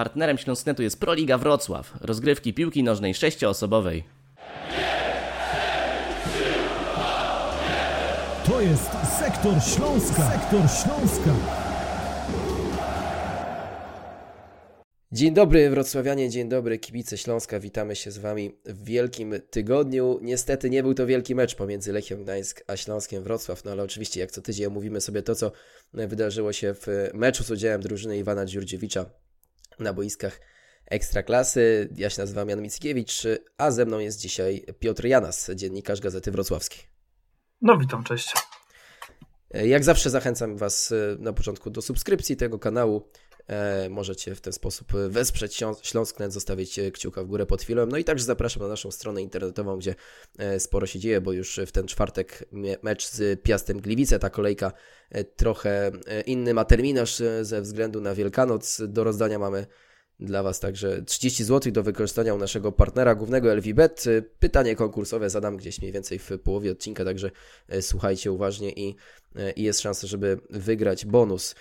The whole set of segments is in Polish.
Partnerem Śląsknetu jest Proliga Wrocław, rozgrywki piłki nożnej sześcioosobowej. To jest Sektor Śląska. Sektor Śląska. Dzień dobry wrocławianie, dzień dobry kibice Śląska, witamy się z Wami w wielkim tygodniu. Niestety nie był to wielki mecz pomiędzy Lechią Gdańsk a Śląskiem Wrocław, no ale oczywiście jak co tydzień omówimy sobie to, co wydarzyło się w meczu z udziałem drużyny Iwana Dziurdziewicza na boiskach Ekstraklasy. Ja się nazywam Jan Mickiewicz, a ze mną jest dzisiaj Piotr Janas, dziennikarz Gazety Wrocławskiej. No witam, cześć. Jak zawsze zachęcam Was na początku do subskrypcji tego kanału. E, możecie w ten sposób wesprzeć Śląsknet, zostawić kciuka w górę pod filmem. No i także zapraszam na naszą stronę internetową, gdzie e, sporo się dzieje, bo już w ten czwartek mecz z Piastem Gliwice, ta kolejka e, trochę inny ma terminarz ze względu na Wielkanoc. Do rozdania mamy dla Was także 30 zł do wykorzystania u naszego partnera głównego LVBet. Pytanie konkursowe zadam gdzieś mniej więcej w połowie odcinka, także słuchajcie uważnie i, i jest szansa, żeby wygrać bonus.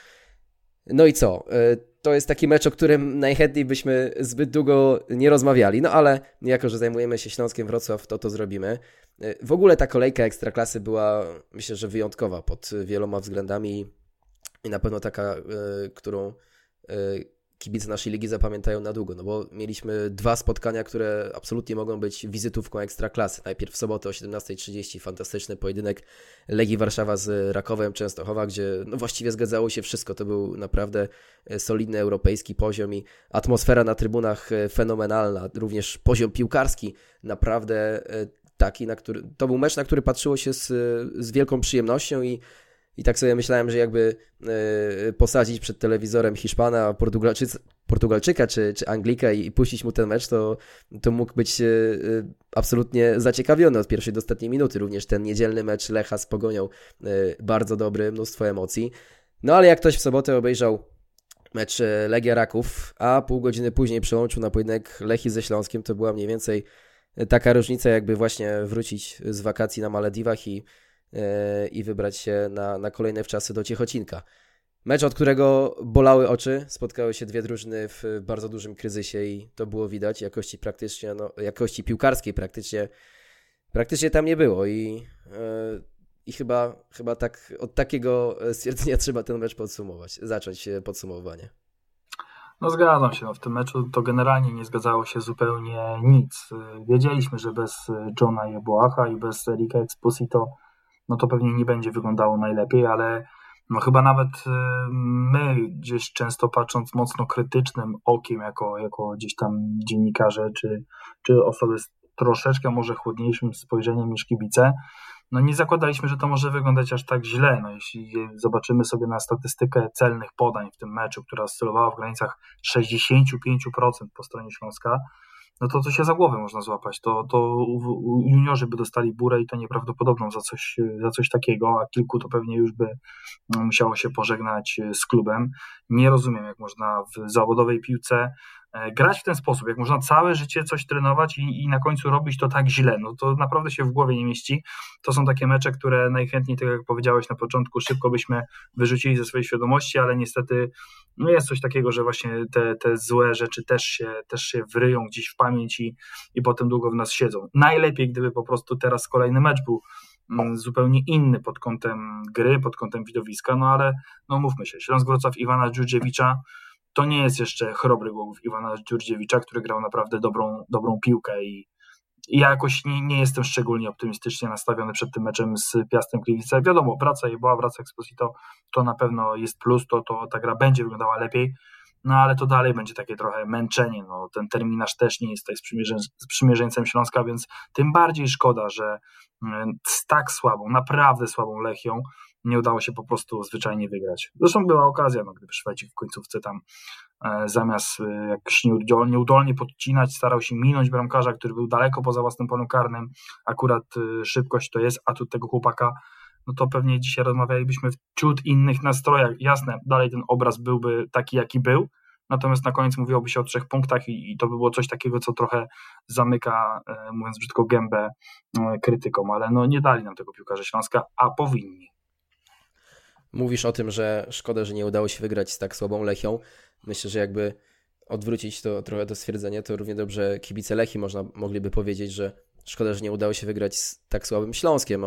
No i co? E, to jest taki mecz, o którym najchętniej byśmy zbyt długo nie rozmawiali, no ale jako, że zajmujemy się Śląskiem Wrocław, to to zrobimy. E, w ogóle ta kolejka Ekstraklasy była, myślę, że wyjątkowa pod wieloma względami i na pewno taka, e, którą kibice naszej ligi zapamiętają na długo, no bo mieliśmy dwa spotkania, które absolutnie mogą być wizytówką ekstraklasy. Najpierw w sobotę o 17.30 fantastyczny pojedynek Legii Warszawa z Rakowem Częstochowa, gdzie no właściwie zgadzało się wszystko. To był naprawdę e, solidny europejski poziom i atmosfera na trybunach e, fenomenalna, również poziom piłkarski naprawdę e, taki, na który to był mecz, na który patrzyło się z, z wielką przyjemnością i i tak sobie myślałem, że jakby y, posadzić przed telewizorem Hiszpana, Portugalczyka czy, czy Anglika i, puścić mu ten mecz, to, to mógł być y, absolutnie zaciekawiony od pierwszej do ostatniej minuty. Również ten niedzielny mecz Lecha z Pogonią, bardzo dobry, mnóstwo emocji. No ale jak ktoś w sobotę obejrzał mecz Legia Raków, a pół godziny później przełączył na pojedynek Lechi ze Śląskiem, to była mniej więcej taka różnica, jakby właśnie wrócić z wakacji na Malediwach i E, i wybrać się na, na kolejne wczasy do Ciechocinka. Mecz, od którego bolały oczy, spotkały się dwie drużyny w bardzo dużym kryzysie i to było widać. Jakości praktycznie, no, jakości piłkarskiej praktycznie, praktycznie tam nie było i, e, i chyba, chyba tak od takiego stwierdzenia trzeba ten mecz podsumować, zacząć podsumowanie. No zgadzam się, no, w tym meczu to generalnie nie zgadzało się zupełnie nic. Wiedzieliśmy, że bez Johna Jeboacha i bez Erika Exposito no to pewnie nie będzie wyglądało najlepiej, ale no chyba nawet y, my gdzieś często patrząc mocno krytycznym okiem, jako, jako gdzieś tam dziennikarze, czy, czy osoby z troszeczkę może chłodniejszym spojrzeniem niż kibice, no nie zakładaliśmy, że to może wyglądać aż tak źle. No jeśli zobaczymy sobie na statystykę celnych podań w tym meczu, która oscylowała w granicach 65% po stronie Śląska, no to to się za głowę można złapać. To, to juniorzy by dostali burę i to nieprawdopodobną za coś, za coś takiego, a kilku to pewnie już by no, musiało się pożegnać z klubem. Nie rozumiem, jak można w zawodowej piłce grać w ten sposób, jak można całe życie coś trenować i, i, na końcu robić to tak źle, no to naprawdę się w głowie nie mieści. To są takie mecze, które najchętniej, tak jak powiedziałeś na początku, szybko byśmy wyrzucili ze swojej świadomości, ale niestety no jest coś takiego, że właśnie te, te złe rzeczy też się, też się wryją gdzieś w pamięć i, i potem długo w nas siedzą. Najlepiej, gdyby po prostu teraz kolejny mecz był mm, zupełnie inny pod kątem gry, pod kątem widowiska, no ale no mówmy się, Śląsk Wrocław Iwana Dżurdziewicza to nie jest jeszcze chrobry głowów Iwana Dziurdziewicza, który grał naprawdę dobrą, dobrą piłkę i, ja jakoś nie, nie, jestem szczególnie optymistycznie nastawiony przed tym meczem z Piastem Gliwice. Wiadomo, praca i była wraca Exposito, to na pewno jest plus, to, to ta gra będzie wyglądała lepiej, no ale to dalej będzie takie trochę męczenie. No, ten terminarz też nie jest tutaj z przymierzeńcem Śląska, więc tym bardziej szkoda, że mm, z tak słabą, naprawdę słabą Lechią nie udało się po prostu zwyczajnie wygrać. Zresztą była okazja, no, gdyby Szwedzik w końcówce tam e, zamiast e, nieudolnie, nieudolnie podcinać, starał się minąć bramkarza, który był daleko poza własnym polem karnym. Akurat e, szybkość to jest atut tego chłopaka. No to pewnie dzisiaj rozmawialibyśmy w ciut innych nastrojach. Jasne, dalej ten obraz byłby taki, jaki był, natomiast na koniec mówiłoby się o trzech punktach i, i to by było coś takiego, co trochę zamyka, e, mówiąc brzydko, gębę e, krytykom, ale no nie dali nam tego piłkarze Śląska, a powinni. Mówisz o tym, że szkoda, że nie udało się wygrać z tak słabą Lechią. Myślę, że jakby odwrócić to trochę to stwierdzenie, to równie dobrze kibice Lechi można, mogliby powiedzieć, że szkoda, że nie udało się wygrać z tak słabym Śląskiem.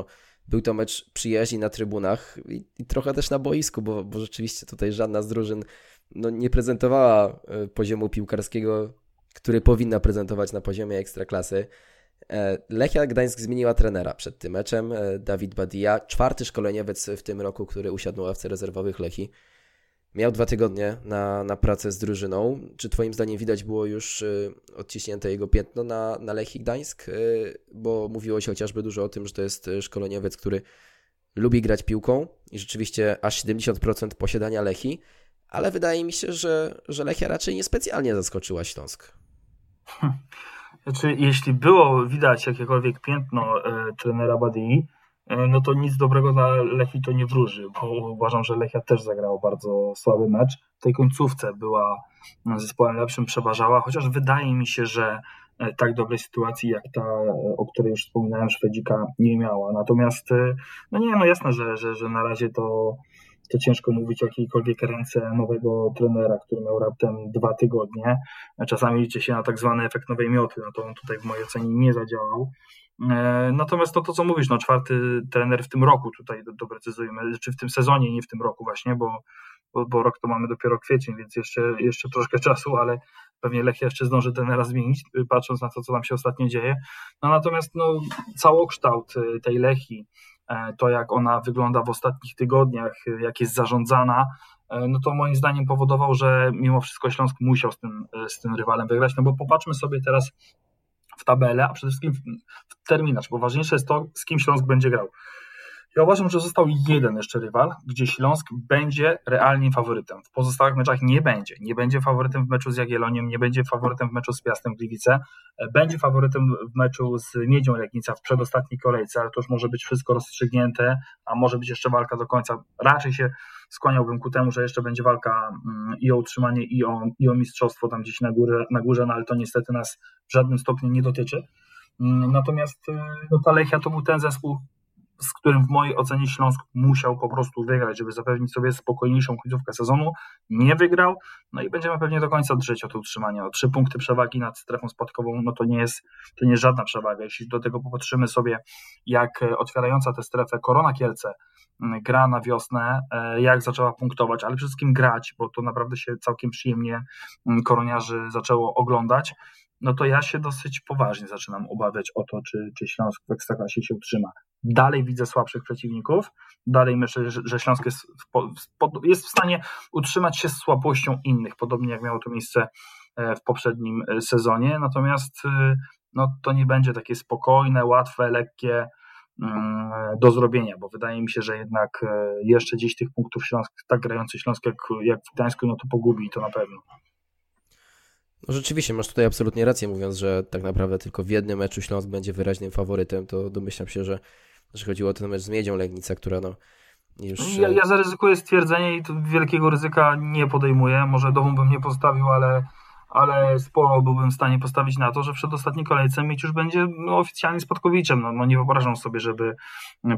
Był to mecz przyjaźni na trybunach i, i trochę też na boisku, bo, bo rzeczywiście tutaj żadna z drużyn no, nie prezentowała e, poziomu piłkarskiego, który powinna prezentować na poziomie ekstraklasy. E, Lechia Gdańsk zmieniła trenera przed tym meczem. E, Dawid Badia, czwarty szkoleniowiec w tym roku, który usiadł na ławce rezerwowych Lechi. Miał dwa tygodnie na, na pracę z drużyną. Czy Twoim zdaniem widać było już y, odciśnięte jego piętno na, na Gdańsk? Bo mówiło się chociażby dużo o tym, że to jest szkoleniowiec, który lubi grać piłką i rzeczywiście aż 70% posiadania Lechi, ale wydaje mi się, że, że Lechia raczej niespecjalnie zaskoczyła Śląsk. Znaczy, jeśli było widać jakiekolwiek piętno e, trenera Badii, e, no to nic dobrego dla Lechi to nie wróży, bo uważam, że Lechia też zagrała bardzo słaby mecz. W tej końcówce była zespołem lepszym, przeważała, chociaż wydaje mi się, że e, tak dobrej sytuacji jak ta, e, o której już wspominałem, Szwedzika nie miała. Natomiast, e, no nie, no jasne, że, że, że na razie to to ciężko mówić o jakiejkolwiek ręce nowego trenera, który miał raptem dwa tygodnie. Czasami liczy się na tak zwany efekt nowej mioty, no to on tutaj w mojej ocenie nie zadziałał. E, natomiast no to, co mówisz, no czwarty trener w tym roku, tutaj doprecyzujmy, czy w tym sezonie, nie w tym roku właśnie, bo, bo, bo rok to mamy dopiero kwiecień, więc jeszcze, jeszcze troszkę czasu, ale pewnie Lechia jeszcze zdąży trenera zmienić, patrząc na to, co tam się ostatnio dzieje. No natomiast no, całokształt tej Lechi, E, to jak ona wygląda w ostatnich tygodniach, jak jest zarządzana, e, no to moim zdaniem powodował, że mimo wszystko Śląsk musiał z tym, e, z tym rywalem wygrać. No bo popatrzmy sobie teraz w tabelę, a przede wszystkim w terminarz, bo ważniejsze jest to, z kim Śląsk będzie grał. Ja uważam, że został jeden jeszcze rywal, gdzie Śląsk będzie realnie faworytem. W pozostałych meczach nie będzie. Nie będzie faworytem w meczu z Jagielloniem, nie będzie faworytem w meczu z Piastem Gliwice, e, będzie faworytem w meczu z Miedzią Legnica w przedostatniej kolejce, ale to już może być wszystko rozstrzygnięte, a może być jeszcze walka do końca. Raczej się skłaniałbym ku temu, że jeszcze będzie walka mm, i o utrzymanie, i o, i o mistrzostwo tam gdzieś na górze, na górze, no ale to niestety nas w żadnym stopniu nie dotyczy. Mm, natomiast e, no, ta Lechia to był ten zespół, z którym w mojej ocenie Śląsk musiał po prostu wygrać, żeby zapewnić sobie spokojniejszą końcówkę sezonu. Nie wygrał, no i będziemy pewnie do końca drzeć o to utrzymanie. O trzy punkty przewagi nad strefą spadkową, no to nie jest, to nie jest żadna przewaga. Jeśli do tego popatrzymy sobie, jak otwierająca tę strefę Korona Kielce mm, gra na wiosnę, e, jak zaczęła punktować, ale przede wszystkim grać, bo to naprawdę się całkiem przyjemnie mm, koroniarzy zaczęło oglądać, no to ja się dosyć poważnie zaczynam obawiać o to, czy, czy Śląsk w Ekstraklasie się utrzyma. Dalej widzę słabszych przeciwników, dalej myślę, że, Śląsk jest w, jest w stanie utrzymać się z słabością innych, podobnie jak miało to miejsce e, w poprzednim e, sezonie, natomiast e, no, to nie będzie takie spokojne, łatwe, lekkie mm, do zrobienia, bo wydaje mi się, że jednak jeszcze gdzieś tych punktów Śląsk, tak grający Śląsk jak, jak w Gdańsku, no to pogubi to na pewno. No rzeczywiście, masz tutaj absolutnie rację, mówiąc, że tak naprawdę tylko w jednym meczu Śląsk będzie wyraźnym faworytem, to domyślam się, że, że chodziło o ten mecz z Miedzią Legnica, która no już... Ja, ja zaryzykuję stwierdzenie i wielkiego ryzyka nie podejmuję, może domu bym nie postawił, ale ale sporo byłbym w stanie postawić na to, że w przedostatniej kolejce Mieć już będzie no, oficjalnie spadkowiczem. No, no nie wyobrażam sobie, żeby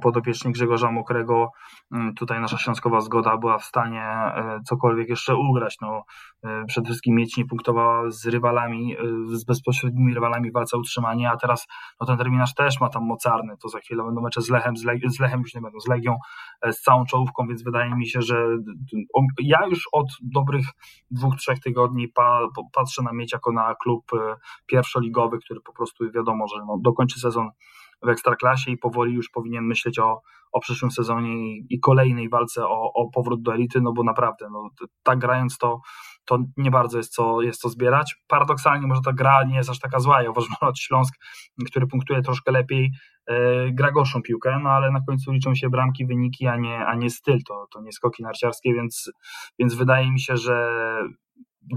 podopieczni Grzegorza Mokrego, mm, tutaj nasza śląskowa zgoda była w stanie e, cokolwiek jeszcze ugrać. No, e, przede wszystkim Mieć nie punktowała z rywalami, e, z bezpośrednimi rywalami w walce o utrzymanie, a teraz no, ten terminarz też ma tam mocarny, to za chwilę będą mecze z Lechem, z, z Lechem już nie będą, z Legią, z całą czołówką, więc wydaje mi się, że ja już od dobrych dwóch, trzech tygodni pa, pa patrzę na jako na klub e, pierwszoligowy, który po prostu wiadomo, że no, dokończy sezon w ekstraklasie i powoli już powinien myśleć o, o przyszłym sezonie i, i kolejnej walce o, o powrót do elity, no bo naprawdę, no, tak grając to, to nie bardzo jest co, jest co zbierać. Paradoksalnie może ta gra nie jest aż taka zła. Ja uważam, że Śląsk, który punktuje troszkę lepiej, yy, gra gorszą piłkę, no ale na końcu liczą się bramki, wyniki, a nie, a nie styl. To, to nie skoki narciarskie, więc, więc wydaje mi się, że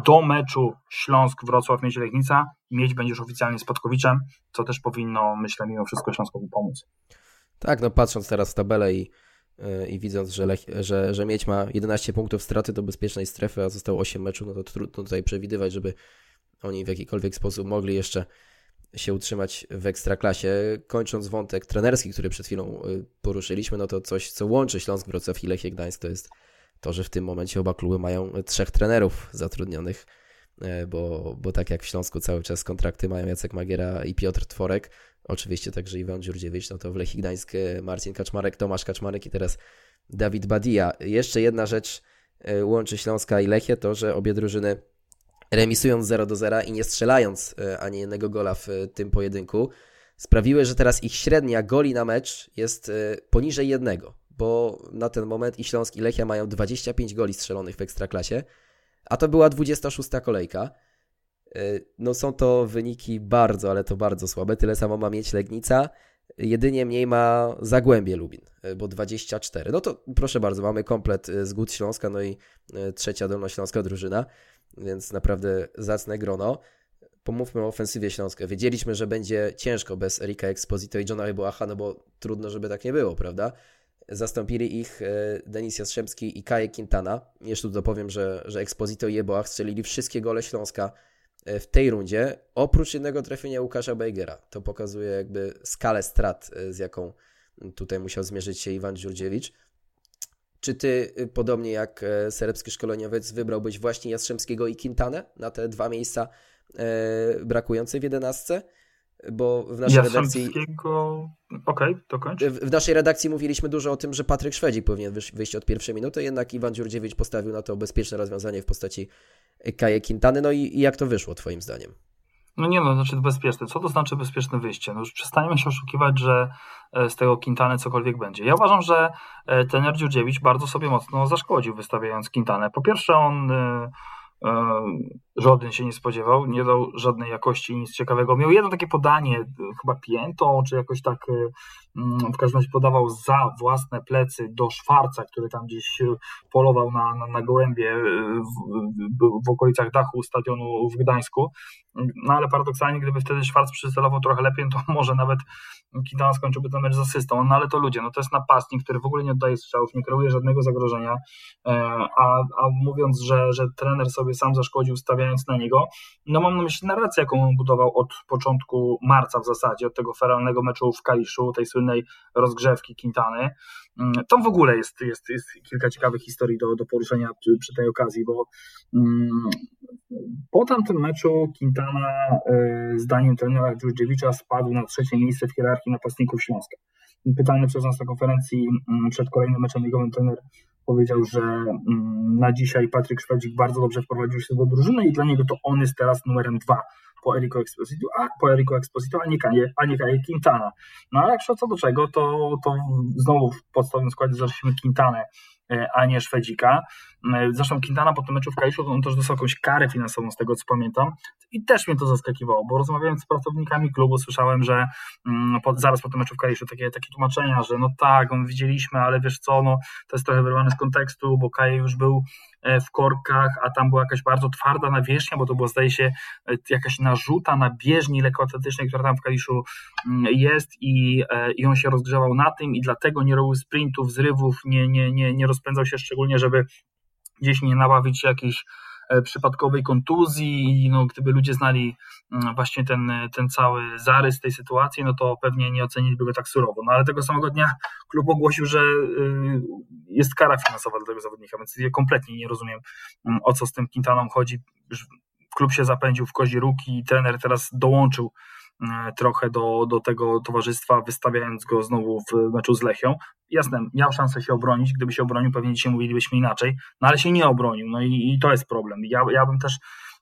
do meczu Śląsk-Wrocław-Miedź Legnica mieć będziesz oficjalnie spadkowiczem, co też powinno, myślę, mimo wszystko Śląskowi pomóc. Tak, no patrząc teraz w tabelę i, yy, i widząc, że, Lech, że, że Miedź ma 11 punktów straty do bezpiecznej strefy, a zostało 8 meczów, no to trudno tutaj przewidywać, żeby oni w jakikolwiek sposób mogli jeszcze się utrzymać w ekstraklasie. Kończąc wątek trenerski, który przed chwilą y, poruszyliśmy, no to coś, co łączy Śląsk, Wrocław i Lechie Gdańsk, to jest to, że w tym momencie oba kluby mają trzech trenerów zatrudnionych. bo, bo tak jak w Śląsku cały czas kontrakty mają Jacek Magiera i Piotr Tworek, oczywiście także Iwan Dziurdziewicz, no to w Lechii Gdańsk Marcin Kaczmarek, Tomasz Kaczmarek i teraz Dawid Badia. Jeszcze jedna rzecz łączy Śląska i Lechię, to że obie drużyny remisując 0 do 0 i nie strzelając ani jednego gola w tym pojedynku, sprawiły, że teraz ich średnia goli na mecz jest poniżej jednego bo na ten moment i Śląsk i Lechia mają 25 goli strzelonych w Ekstraklasie, a to była 26 kolejka. Y, no są to wyniki bardzo, ale to bardzo słabe. Tyle samo ma mieć Legnica. Jedynie mniej ma Zagłębie Lubin, y, bo 24. No to proszę bardzo, mamy komplet y, z Gód Śląska, no i trzecia dolnośląska drużyna, więc naprawdę zacne grono. Pomówmy o ofensywie Śląska. Wiedzieliśmy, że będzie ciężko bez Erika Exposito i Johna Ryboacha, no bo trudno, żeby tak nie było, prawda? Zastąpili ich e, Denis Jastrzębski i Kaje Quintana. Jeszcze tu dopowiem, że, że Exposito i Jeboach strzelili wszystkie gole Śląska e, w tej rundzie, oprócz jednego trafienia Łukasza Bejgera. To pokazuje jakby skalę strat, e, z jaką tutaj musiał zmierzyć się Iwan Dziurdziewicz. Czy ty, podobnie jak serbski szkoleniowiec, wybrałbyś właśnie Jastrzębskiego i Quintanę na te dwa miejsca brakujące w jedenastce? Bo w naszej redakcji. Okej, okay, to kończ. W, w, naszej redakcji mówiliśmy dużo o tym, że Patryk Szwedzik powinien wyjść od pierwszej minuty, jednak Iwan Dziurdziewicz postawił na to bezpieczne rozwiązanie w postaci Kaje Quintany. No i, i jak to wyszło, Twoim zdaniem? No nie no, znaczy bezpieczne. Co to znaczy bezpieczne wyjście? No już przestaniemy się oszukiwać, że e, z tego Quintany cokolwiek będzie. Ja uważam, że e, ten Dziurdziewicz bardzo sobie mocno zaszkodził wystawiając Quintanę. Po pierwsze on e, żaden się nie spodziewał, nie dał żadnej jakości, nic ciekawego. Miał jedno takie podanie, chyba pięto, czy jakoś tak mm, w każdym razie podawał za własne plecy do Szwarca, który tam gdzieś polował na, na, na gołębie w, w okolicach dachu stadionu w Gdańsku. No ale paradoksalnie, gdyby wtedy Szwarc przycelował trochę lepiej, to może nawet Kitana skończyłby ten mecz z asystą. No ale to ludzie, no to jest napastnik, który w ogóle nie oddaje strzałów, nie kreuje żadnego zagrożenia, e, a, a mówiąc, że, że trener sobie sam zaszkodził stawiając na niego, no mam na myśli narrację, jaką on budował od początku marca w zasadzie, od tego feralnego meczu w Kaliszu, tej słynnej rozgrzewki Quintany. Mm, tam w ogóle jest, jest, jest kilka ciekawych historii do, do poruszenia przy, przy tej okazji, bo um, po tamtym meczu Quintana y, zdaniem trenera Dżurdziewicza spadł na trzecie miejsce w hierarchii napastników Śląska. Pytany przez nas na konferencji um, przed kolejnym meczem ligowym trener powiedział, że na dzisiaj Patryk Szwedzik bardzo dobrze wprowadził się do drużyny i dla niego to on jest teraz numerem dwa po Eriko Exposito, a po Eriko Exposito, a nie, a nie Quintana. No ale jak co do czego, to, to znowu w podstawowym składzie zaczęliśmy Quintanę, a nie Szwedzika. E, zresztą Quintana po tym meczu w Kaliszu, on też dostał jakąś karę finansową, z tego co pamiętam. I też mnie to zaskakiwało, bo rozmawiając z pracownikami klubu, słyszałem, że mm, po, zaraz po tym meczu w Kaliszu takie, takie tłumaczenia, że no tak, on widzieliśmy, ale wiesz co, no, to jest trochę wyrwane z kontekstu, bo Kaje już był E, w korkach, a tam była jakaś bardzo twarda nawierzchnia, bo to była zdaje się e, jakaś narzuta na bieżni lekkoatletycznej, która tam w Kaliszu mm, jest i, e, i on się rozgrzewał na tym i dlatego nie robił sprintów, zrywów, nie, nie, nie, nie rozpędzał się szczególnie, żeby gdzieś nie nabawić się jakichś E, przypadkowej kontuzji i no, gdyby ludzie znali mm, właśnie ten, ten cały zarys tej sytuacji, no to pewnie nie oceniliby go tak surowo. No ale tego samego dnia klub ogłosił, że y, jest kara finansowa dla tego zawodnika, więc ja kompletnie nie rozumiem mm, o co z tym Quintaną chodzi. Klub się zapędził w kozi róg i trener teraz dołączył trochę do, do tego towarzystwa, wystawiając go znowu w meczu z Lechią. Jasne, miał szansę się obronić, gdyby się obronił, pewnie dzisiaj mówilibyśmy inaczej, no ale się nie obronił, no i, i to jest problem. Ja, ja bym też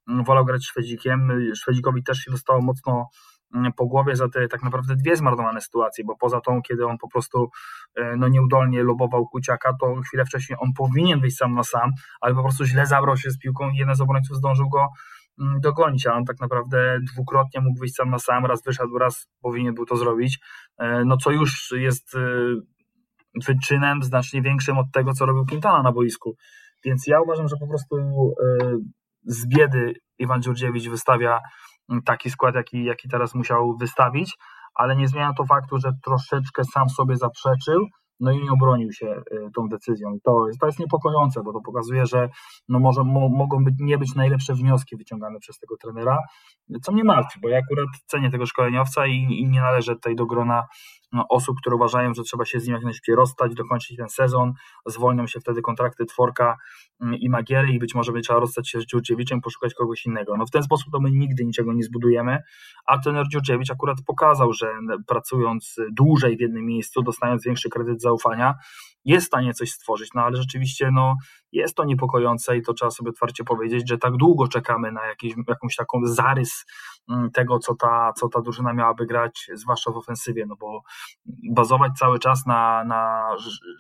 mm, wolał grać Szwedzikiem, Szwedzikowi też się dostało mocno mm, po głowie za te tak naprawdę dwie zmarnowane sytuacje, bo poza tą, kiedy on po prostu e, no, nieudolnie lobował Kuciaka, to chwilę wcześniej on powinien wyjść sam na sam, ale po prostu źle zabrał się z piłką i jeden z obrońców zdążył go dogonić, a on tak naprawdę dwukrotnie mógł wyjść sam na sam, raz wyszedł, raz powinien był to zrobić, e, no co już jest e, wyczynem znacznie większym od tego, co robił Quintana na boisku. Więc ja uważam, że po prostu e, z biedy Iwan Dziurdziewicz wystawia mm, taki skład, jaki, jaki teraz musiał wystawić, ale nie zmienia to faktu, że troszeczkę sam sobie zaprzeczył, no i nie obronił się y, tą decyzją. To jest, to jest niepokojące, bo to pokazuje, że no może mo, mogą być, nie być najlepsze wnioski wyciągane przez tego trenera, co mnie martwi, bo ja akurat cenię tego szkoleniowca i, i nie należę tutaj do grona osób, które uważają, że trzeba się z nim jak najszybciej rozstać, dokończyć ten sezon, zwolnią się wtedy kontrakty Tworka mm, i Magiery i być może będzie trzeba rozstać się z Dziurdziewiczem, poszukać kogoś innego. No w ten sposób to my nigdy niczego nie zbudujemy, a trener Dziurdziewicz akurat pokazał, że pracując dłużej w jednym miejscu, dostając większy kredyt zaufania, jest w stanie coś stworzyć, no ale rzeczywiście no, jest to niepokojące i to trzeba sobie otwarcie powiedzieć, że tak długo czekamy na jakiś, jakąś taką zarys mm, tego, co ta, co ta drużyna miałaby grać, zwłaszcza w ofensywie, no bo bazować cały czas na, na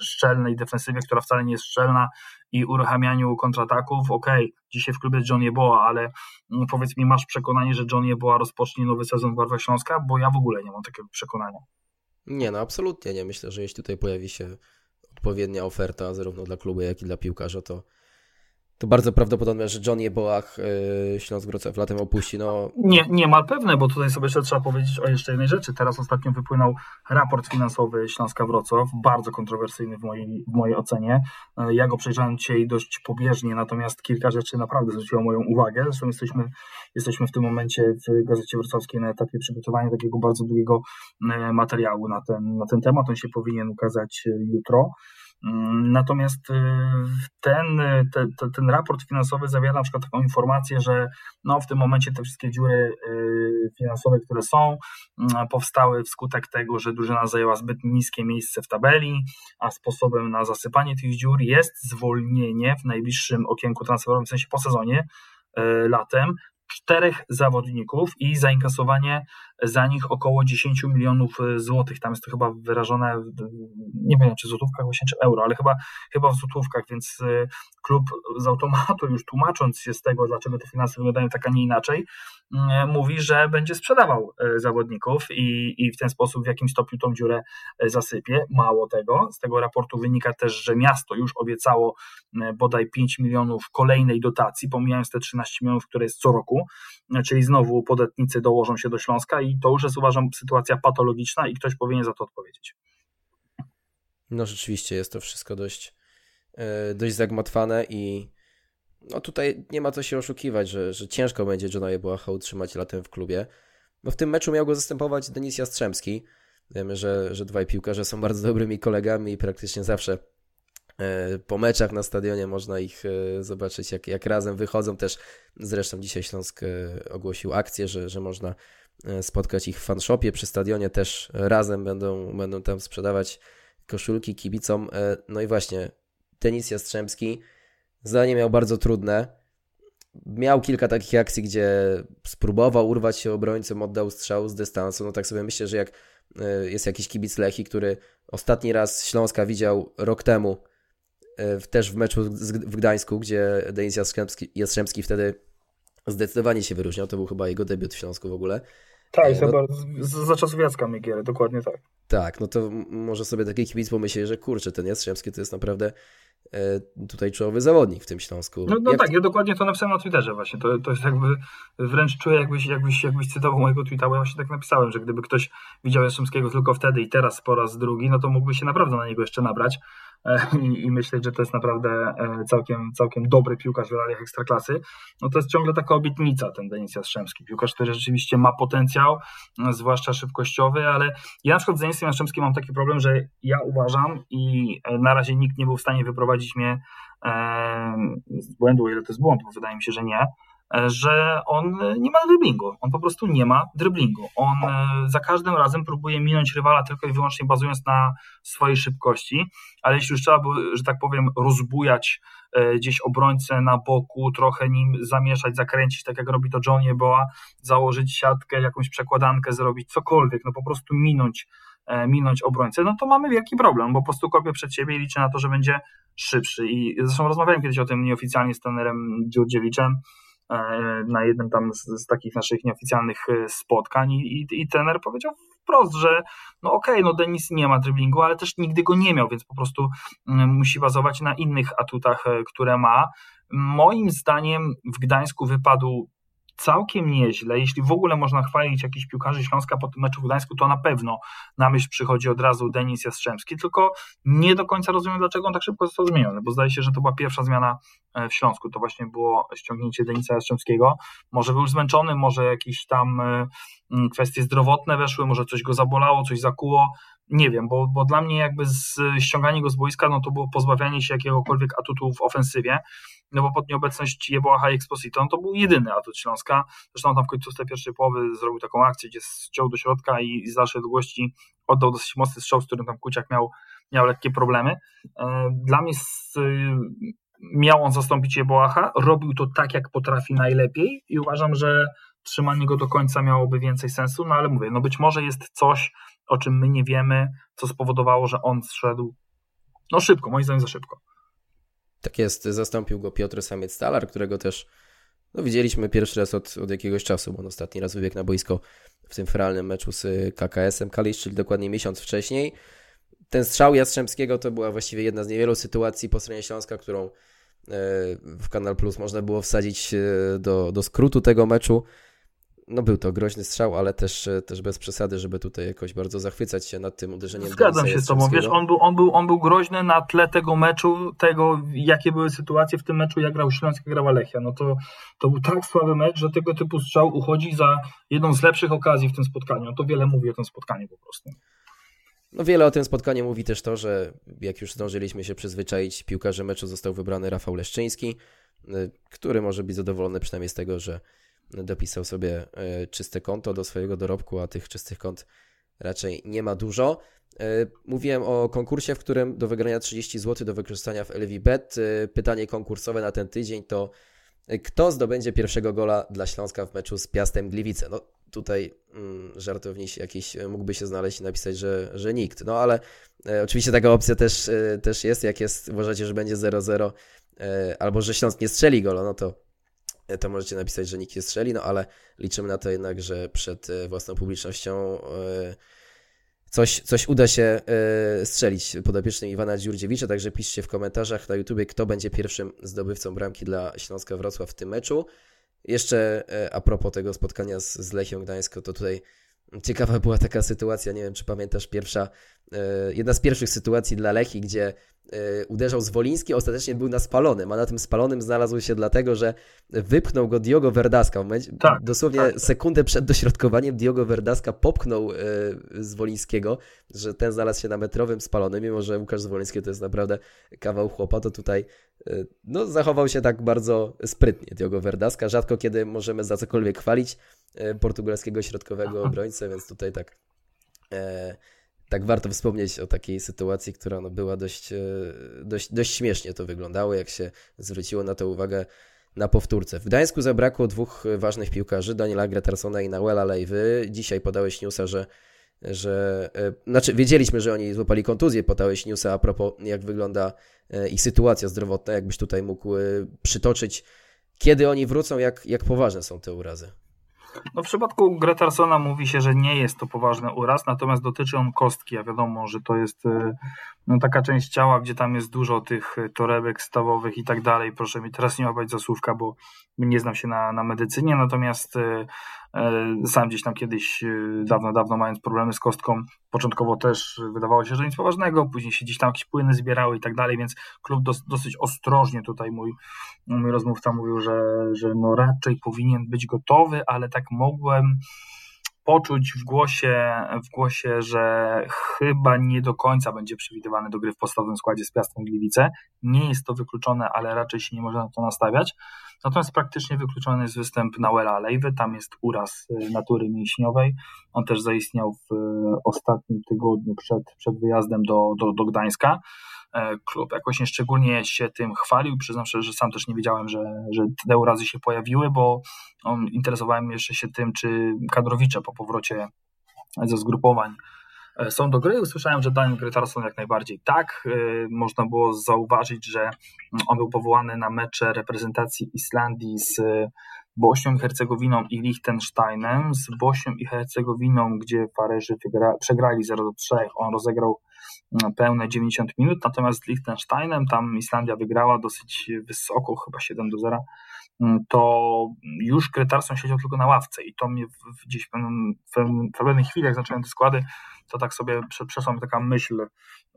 szczelnej defensywie, która wcale nie jest szczelna i uruchamianiu kontrataków, okej, okay, dzisiaj w klubie jest John Jeboa, ale mm, powiedz mi, masz przekonanie, że John Jeboa rozpocznie nowy sezon w barwach Śląska? Bo ja w ogóle nie mam takiego przekonania. Nie, no absolutnie nie. Myślę, że jeśli tutaj pojawi się odpowiednia oferta zarówno dla klubu, jak i dla piłkarza, to to bardzo prawdopodobne, że John Jeboach yy, Śląsk Wrocław latem opuści. No. Nie, niemal pewne, bo tutaj sobie jeszcze trzeba powiedzieć o jeszcze jednej rzeczy. Teraz ostatnio wypłynął raport finansowy Śląska Wrocław, bardzo kontrowersyjny w mojej, w mojej ocenie. E, ja go przejrzałem dzisiaj dość pobieżnie, natomiast kilka rzeczy naprawdę zwróciło moją uwagę. Zresztą jesteśmy, jesteśmy w tym momencie w Gazecie Wrocławskiej na etapie przygotowania takiego bardzo długiego e, materiału na ten, na ten temat. On się powinien ukazać e, jutro. Natomiast y, ten, te, te, ten raport finansowy zawiera na przykład taką informację, że no w tym momencie te wszystkie dziury y, finansowe, które są, mm, powstały wskutek tego, że drużyna zajęła zbyt niskie miejsce w tabeli, a sposobem na zasypanie tych dziur jest zwolnienie w najbliższym okienku transferowym, w sensie po sezonie, y, latem, czterech zawodników i zainkasowanie za nich około 10 milionów e, złotych. Tam jest to chyba wyrażone, nie wiem czy w złotówkach właśnie, czy euro, ale chyba, chyba w złotówkach, więc e, klub z automatu już tłumacząc się z tego, dlaczego te finanse wyglądają tak, a nie inaczej, mówi, że będzie sprzedawał e, zawodników i, i w ten sposób w jakim stopniu tą dziurę zasypie. Mało tego, z tego raportu wynika też, że miasto już obiecało bodaj 5 milionów kolejnej dotacji, pomijając te 13 milionów, które jest co roku, czyli znowu podatnicy dołożą się do Śląska i to już jest uważam sytuacja patologiczna i ktoś powinien za to odpowiedzieć. No rzeczywiście jest to wszystko dość, e, dość zagmatwane i no tutaj nie ma co się oszukiwać, że, że ciężko będzie Johna Jebłacha utrzymać latem w klubie. No w tym meczu miał go zastępować Denis Jastrzębski. Wiemy, że, że dwaj piłkarze są bardzo dobrymi kolegami i praktycznie zawsze e, po meczach na stadionie można ich e, zobaczyć, jak, jak razem wychodzą. Też zresztą dzisiaj Śląsk ogłosił akcję, że, że można E, spotkać ich w fanshopie przy stadionie, też razem będą, będą tam sprzedawać koszulki kibicom. E, no i właśnie, tenis Jastrzębski zdanie miał bardzo trudne. Miał kilka takich akcji, gdzie spróbował urwać się obrońcą, oddał strzał z dystansu. No tak sobie myślę, że jak e, jest jakiś kibic Lechi, który ostatni raz Śląska widział rok temu, też w meczu w Gdańsku, gdzie Denis Jastrzębski, Jastrzębski wtedy zdecydowanie się wyróżniał. To był chyba jego debiut w Śląsku w ogóle. Tak, no, chyba za czasów Jacka Migiery, dokładnie tak. Tak, no to może sobie taki kibic pomyśleć, że kurczę, ten Jastrzębski to jest naprawdę e, tutaj czołowy zawodnik w tym Śląsku. No, no tak, ja dokładnie to napisałem na Twitterze właśnie. To, to jest jakby, wręcz czuję jakbyś, jakbyś, jakbyś cytował mojego tweeta, bo ja właśnie tak napisałem, że gdyby ktoś widział Jastrzębskiego tylko wtedy i teraz po raz drugi, no to mógłby się naprawdę na niego jeszcze nabrać. E, i, i myśleć, że to jest naprawdę e, całkiem, całkiem dobry piłkarz w realiach ekstraklasy, no to jest ciągle taka obietnica ten Denis Jastrzębski. Piłkarz, który rzeczywiście ma potencjał, e, zwłaszcza szybkościowy, ale ja na przykład z Denisem Jastrzębskim mam taki problem, że ja uważam i na razie nikt nie był w stanie wyprowadzić mnie z błędu, o ile to jest błąd, bo wydaje mi się, że nie, że on nie ma driblingu. On po prostu nie ma driblingu. On e, za każdym razem próbuje minąć rywala tylko i wyłącznie bazując na swojej szybkości, ale jeśli już trzeba że tak powiem, rozbujać e, gdzieś obrońcę na boku, trochę nim zamieszać, zakręcić, tak jak robi to John Jeboa, założyć siatkę, jakąś przekładankę zrobić, cokolwiek, no po prostu minąć, e, minąć obrońcę, no to mamy wielki problem, bo po prostu kopię przed siebie i liczę na to, że będzie szybszy. I zresztą rozmawiałem kiedyś o tym nieoficjalnie z trenerem Dziurdziewiczem, E, na jednym tam z, z takich naszych nieoficjalnych e, spotkań i, i, i trener powiedział wprost, że no okej, okay, no Denis nie ma driblingu, ale też nigdy go nie miał, więc po prostu mm, musi bazować na innych atutach, e, które ma. Moim zdaniem w Gdańsku wypadł całkiem nieźle. Jeśli w ogóle można chwalić jakichś piłkarzy Śląska po tym meczu w Gdańsku, to na pewno na myśl przychodzi od razu Denis Jastrzębski, tylko nie do końca rozumiem, dlaczego on tak szybko został zmieniony, bo zdaje się, że to była pierwsza zmiana e, w Śląsku, to właśnie było ściągnięcie Denisa Jastrzębskiego. Może był zmęczony, może jakieś tam e, kwestie zdrowotne weszły, może coś go zabolało, coś zakuło, nie wiem, bo, bo dla mnie jakby z, ściąganie go z boiska, no to było pozbawianie się jakiegokolwiek atutu w ofensywie, no bo pod nieobecność Jeboacha i Exposito, no to był jedyny atut Śląska, zresztą tam w końcu tej pierwszej połowy zrobił taką akcję, gdzie ściął do środka i z dalszej długości oddał dosyć mocny strzał, z którym tam Kuciak miał, miał lekkie problemy. E, dla mnie z, miał on zastąpić Jeboacha, robił to tak, jak potrafi najlepiej i uważam, że trzymanie go do końca miałoby więcej sensu, no ale mówię, no być może jest coś, o czym my nie wiemy, co spowodowało, że on zszedł no szybko, moim zdaniem za szybko. Tak jest, zastąpił go Piotr Samiec-Stalar, którego też no, widzieliśmy pierwszy raz od, od jakiegoś czasu, bo on ostatni raz wybiegł na boisko w tym feralnym meczu z KKS-em Kalisz, czyli dokładnie miesiąc wcześniej. Ten strzał Jastrzębskiego to była właściwie jedna z niewielu sytuacji po stronie Śląska, którą e, w Kanal Plus można było wsadzić e, do, do skrótu tego meczu no był to groźny strzał, ale też, e, też bez przesady, żeby tutaj jakoś bardzo zachwycać się nad tym uderzeniem. Zgadzam się z tobą, wiesz, on był, on, był, on był groźny na tle tego meczu, tego jakie były sytuacje w tym meczu, jak grał Śląsk, jak grała Lechia. No to, to był tak słaby mecz, że tego typu strzał uchodzi za jedną z lepszych okazji w tym spotkaniu. To wiele mówi o tym spotkaniu po prostu. No wiele o tym spotkaniu mówi też to, że jak już zdążyliśmy się przyzwyczaić, piłkarze meczu został wybrany Rafał Leszczyński, y, który może być zadowolony przynajmniej z tego, że dopisał sobie e, czyste konto do swojego dorobku, a tych czystych kont raczej nie ma dużo. E, mówiłem o konkursie, w którym do wygrania 30 zł do wykorzystania w LVBet. E, pytanie konkursowe na ten tydzień to kto zdobędzie pierwszego gola dla Śląska w meczu z Piastem Gliwice? No tutaj mm, żartowniś jakiś mógłby się znaleźć i napisać, że, że nikt. No ale e, oczywiście taka opcja też, e, też jest. Jak jest, uważacie, że będzie 0-0 e, albo że Śląsk nie strzeli gola, no to to możecie napisać, że nikt nie strzeli, no ale liczymy na to jednak, że przed e, własną publicznością e, coś, coś uda się e, strzelić podopiecznym Iwana Dziurdziewicza, także piszcie w komentarzach na YouTubie, kto będzie pierwszym zdobywcą bramki dla Śląska Wrocław w tym meczu. Jeszcze a propos tego spotkania z, z Lechią Gdańsko, to tutaj ciekawa była taka sytuacja, nie wiem czy pamiętasz, pierwsza, jedna z pierwszych sytuacji dla Lechi, gdzie uderzał z Woliński, ostatecznie był na spalonym, a na tym spalonym znalazł się dlatego, że wypchnął go Diogo Verdaska. Momencie, tak, dosłownie tak, sekundę przed dośrodkowaniem Diogo Verdaska popchnął y, z Wolińskiego, że ten znalazł się na metrowym spalonym, mimo że Łukasz Zwoliński to jest naprawdę kawał chłopa, to tutaj y, no, zachował się tak bardzo sprytnie Diogo Verdaska. Rzadko kiedy możemy za cokolwiek chwalić portugalskiego środkowego obrońcę, więc tutaj tak... Tak warto wspomnieć o takiej sytuacji, która no była dość, e, dość, dość śmiesznie to wyglądało, jak się zwróciło na to uwagę na powtórce. W Gdańsku zabrakło dwóch ważnych piłkarzy, Daniela Gretarsona i Nauela Lejwy. Dzisiaj podałeś newsa, że, że e, znaczy wiedzieliśmy, że oni złapali kontuzję, podałeś newsa a propos jak wygląda e, ich sytuacja zdrowotna, jakbyś tutaj mógł przytoczyć, kiedy oni wrócą, jak, jak poważne są te urazy. No w przypadku Gretarsona mówi się, że nie jest to poważny uraz, natomiast dotyczy on kostki, a wiadomo, że to jest y, no, taka część ciała, gdzie tam jest dużo tych torebek stawowych i tak dalej. Proszę mi teraz nie łapać za słówka, bo nie znam się na, na medycynie, natomiast E, sam gdzieś tam kiedyś, e, dawno, dawno mając problemy z kostką, początkowo też wydawało się, że nic poważnego, później się gdzieś tam jakieś płyny zbierały i tak dalej, więc klub dos, dosyć ostrożnie tutaj mój, mój rozmówca mówił, że, że no raczej powinien być gotowy, ale tak mogłem poczuć w głosie, w głosie, że chyba nie do końca będzie przewidywany do gry w podstawowym składzie z Piastem Gliwice. Nie jest to wykluczone, ale raczej się nie można na to nastawiać. Natomiast praktycznie wykluczony jest występ Nauela Lejwy, tam jest uraz y, natury mięśniowej. On też zaistniał w y, ostatnim tygodniu przed, przed wyjazdem do, do, do Gdańska. E, klub jakoś nieszczególnie się tym chwalił. Przyznam szczerze, że sam też nie wiedziałem, że, że te urazy się pojawiły, bo interesowałem jeszcze się tym, czy kadrowicze po powrocie ze zgrupowań e, są do gry. Usłyszałem, że Daniel Gretarson jak najbardziej tak. E, można było zauważyć, że on był powołany na mecze reprezentacji Islandii z Bośnią i Hercegowiną i Liechtensteinem. Z Bośnią i Hercegowiną, gdzie Farerzy przegrali 0 3, on rozegrał mm, pełne 90 minut, natomiast z Liechtensteinem tam Islandia wygrała dosyć wysoko, chyba 7 do 0 mm, to już Kretarson siedział tylko na ławce i to mnie gdzieś w pewnej chwili, jak zacząłem te składy to tak sobie przeszła mi taka myśl,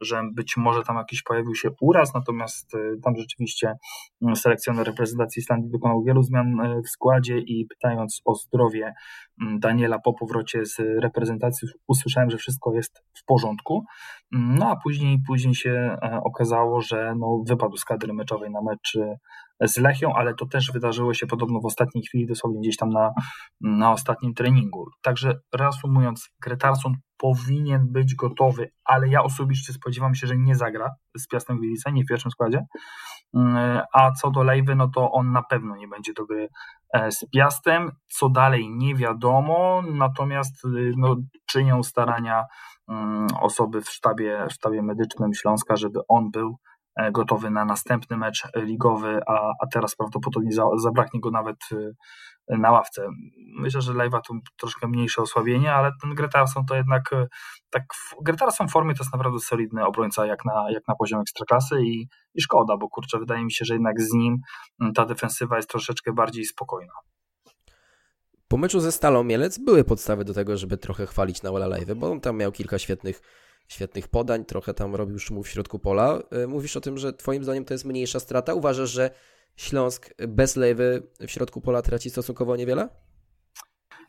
że być może tam jakiś pojawił się uraz, natomiast tam rzeczywiście mm, selekcjoner reprezentacji Islandii dokonał wielu zmian w składzie i pytając o zdrowie mm, Daniela po powrocie z reprezentacji usłyszałem, że wszystko jest w porządku. No a później, później się e, okazało, że no, wypadł z kadry meczowej na mecz z Lechią, ale to też wydarzyło się podobno w ostatniej chwili, dosłownie gdzieś tam na, na ostatnim treningu. Także reasumując, Gretarson powinien być gotowy, ale ja osobiście spodziewam się, że nie zagra z Piastem Gliwice, nie w pierwszym składzie. Mm, a co do Lejwy, no to on na pewno nie będzie do gry e, z Piastem. Co dalej nie wiadomo, natomiast y, no, czynią starania mm, osoby w sztabie, w sztabie medycznym Śląska, żeby on był gotowy na następny mecz ligowy, a, a teraz prawdopodobnie za, zabraknie go nawet e, na ławce. Myślę, że Lejwa to troszkę mniejsze osłabienie, ale ten Gretarson to jednak e, tak w formie to jest naprawdę solidny obrońca jak na, jak na poziom ekstraklasy i, i szkoda, bo kurczę, wydaje mi się, że jednak z nim ta defensywa jest troszeczkę bardziej spokojna. Po meczu ze Stalą Mielec były podstawy do tego, żeby trochę chwalić na Lejwę, bo on tam miał kilka świetnych świetnych podań, trochę tam robił szumu w środku pola. E, mówisz o tym, że Twoim zdaniem to jest mniejsza strata. Uważasz, że Śląsk bez lewy w środku pola traci stosunkowo niewiele?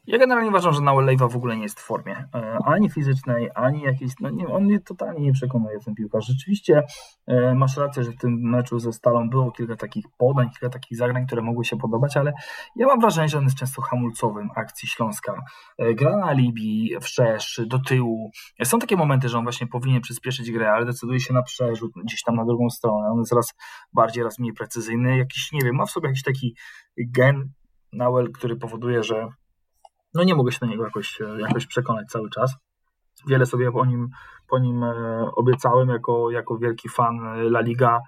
Ja generalnie uważam, że Lejwa w ogóle nie jest w formie. E, ani fizycznej, ani jakiejś. No nie, on mnie totalnie nie przekonuje ten piłkarz. Rzeczywiście e, masz rację, że w tym meczu ze Stalą było kilka takich podań, kilka takich zagrań, które mogły się podobać, ale ja mam wrażenie, że on jest często hamulcowym akcji Śląska. E, gra na alibi, wszerz, do tyłu. Są takie momenty, że on właśnie powinien przyspieszyć grę, ale decyduje się na przerzut gdzieś tam na drugą stronę. On jest raz bardziej, raz mniej precyzyjny. Jakiś, nie wiem, ma w sobie jakiś taki gen Nawel, który powoduje, że no nie mogę się do niego jakoś, e, jakoś przekonać cały czas. Wiele sobie po nim, po nim e, obiecałem jako, jako wielki fan e, La Liga.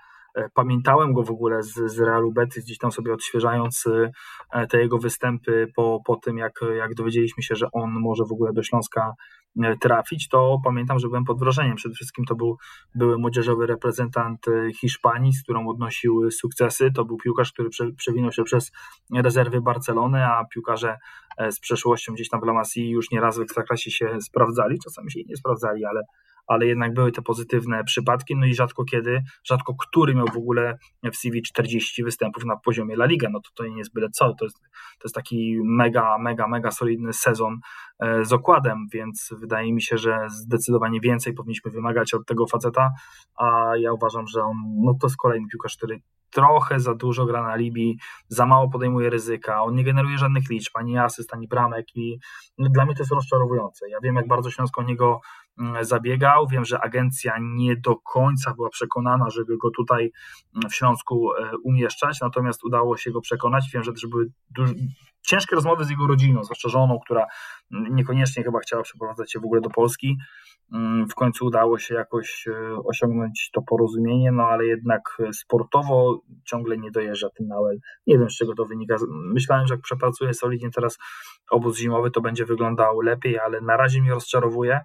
Pamiętałem go w ogóle z, z Realu Betis, gdzieś tam sobie odświeżając te jego występy po, po tym, jak, jak dowiedzieliśmy się, że on może w ogóle do Śląska E, trafić, to pamiętam, że byłem pod wrażeniem. Przede wszystkim to był były młodzieżowy reprezentant e, Hiszpanii, z którą odnosił sukcesy. To był piłkarz, który prze, przewinął się przez rezerwy Barcelony, a piłkarze e, z przeszłością gdzieś tam w La Masie już nieraz w Ekstraklasie się sprawdzali. Czasami się nie sprawdzali, ale ale jednak były te pozytywne przypadki, no i rzadko kiedy, rzadko który miał w ogóle w CV 40 występów na poziomie La Liga, no to to nie jest byle co, to jest, to jest taki mega, mega, mega solidny sezon e, z okładem, więc wydaje mi się, że zdecydowanie więcej powinniśmy wymagać od tego faceta, a ja uważam, że on, no to jest kolejny piłkarz, który trochę za dużo gra na Libii, za mało podejmuje ryzyka, on nie generuje żadnych liczb, ani asyst, ani bramek i no, dla mnie to jest rozczarowujące. Ja wiem, jak bardzo Śląsko o niego zabiegał, wiem, że agencja nie do końca była przekonana, żeby go tutaj mm, w Śląsku e, umieszczać, natomiast udało się go przekonać. Wiem, że też były ciężkie rozmowy z jego rodziną, zwłaszcza żoną, która mm, niekoniecznie chyba chciała przeprowadzać się w ogóle do Polski. Mm, w końcu udało się jakoś e, osiągnąć to porozumienie, no ale jednak sportowo ciągle nie dojeżdża ten Nauel. Nie wiem, z czego to wynika. Myślałem, że jak przepracuję solidnie teraz obóz zimowy, to będzie wyglądał lepiej, ale na razie mnie rozczarowuje.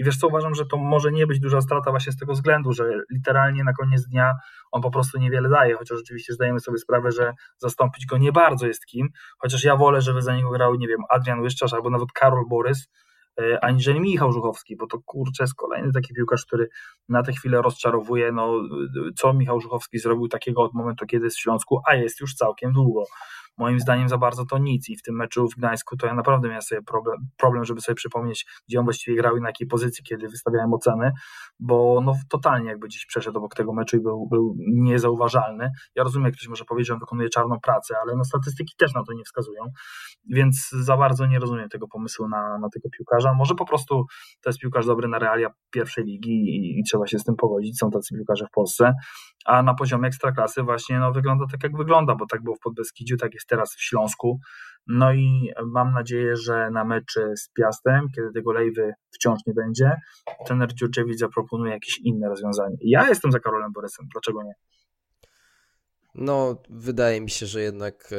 I wiesz co, uważam, że to może nie być duża strata właśnie z tego względu, że literalnie na koniec dnia on po prostu niewiele daje, chociaż oczywiście zdajemy sobie sprawę, że zastąpić go nie bardzo jest kim, chociaż ja wolę, żeby za niego grał, nie wiem, Adrian Łyszczarz albo nawet Karol Borys, e, aniżeli Michał Żuchowski, bo to kurczę jest kolejny taki piłkarz, który na tę chwilę rozczarowuje. No, co Michał Żuchowski zrobił takiego od momentu, kiedy jest w Śląsku, a jest już całkiem długo moim zdaniem za bardzo to nic i w tym meczu w Gdańsku to ja naprawdę miałem sobie problem, problem żeby sobie przypomnieć, gdzie on właściwie grał i na jakiej pozycji, kiedy wystawiałem oceny, bo no totalnie jakby gdzieś przeszedł obok tego meczu i był, był niezauważalny. Ja rozumiem, jak ktoś może powiedzieć, że on wykonuje czarną pracę, ale no statystyki też na to nie wskazują, więc za bardzo nie rozumiem tego pomysłu na, na tego piłkarza. Może po prostu to jest piłkarz dobry na realia pierwszej ligi i, i trzeba się z tym pogodzić, są tacy piłkarze w Polsce, a na poziomie ekstraklasy właśnie no, wygląda tak, jak wygląda, bo tak było w Podbeskidziu, tak jest teraz w Śląsku. No i mam nadzieję, że na meczy z Piastem, kiedy tego Lejwy wciąż nie będzie, trener Dziurczewicz zaproponuje jakieś inne rozwiązanie. Ja jestem za Karolem Borysem, dlaczego nie? No, wydaje mi się, że jednak e,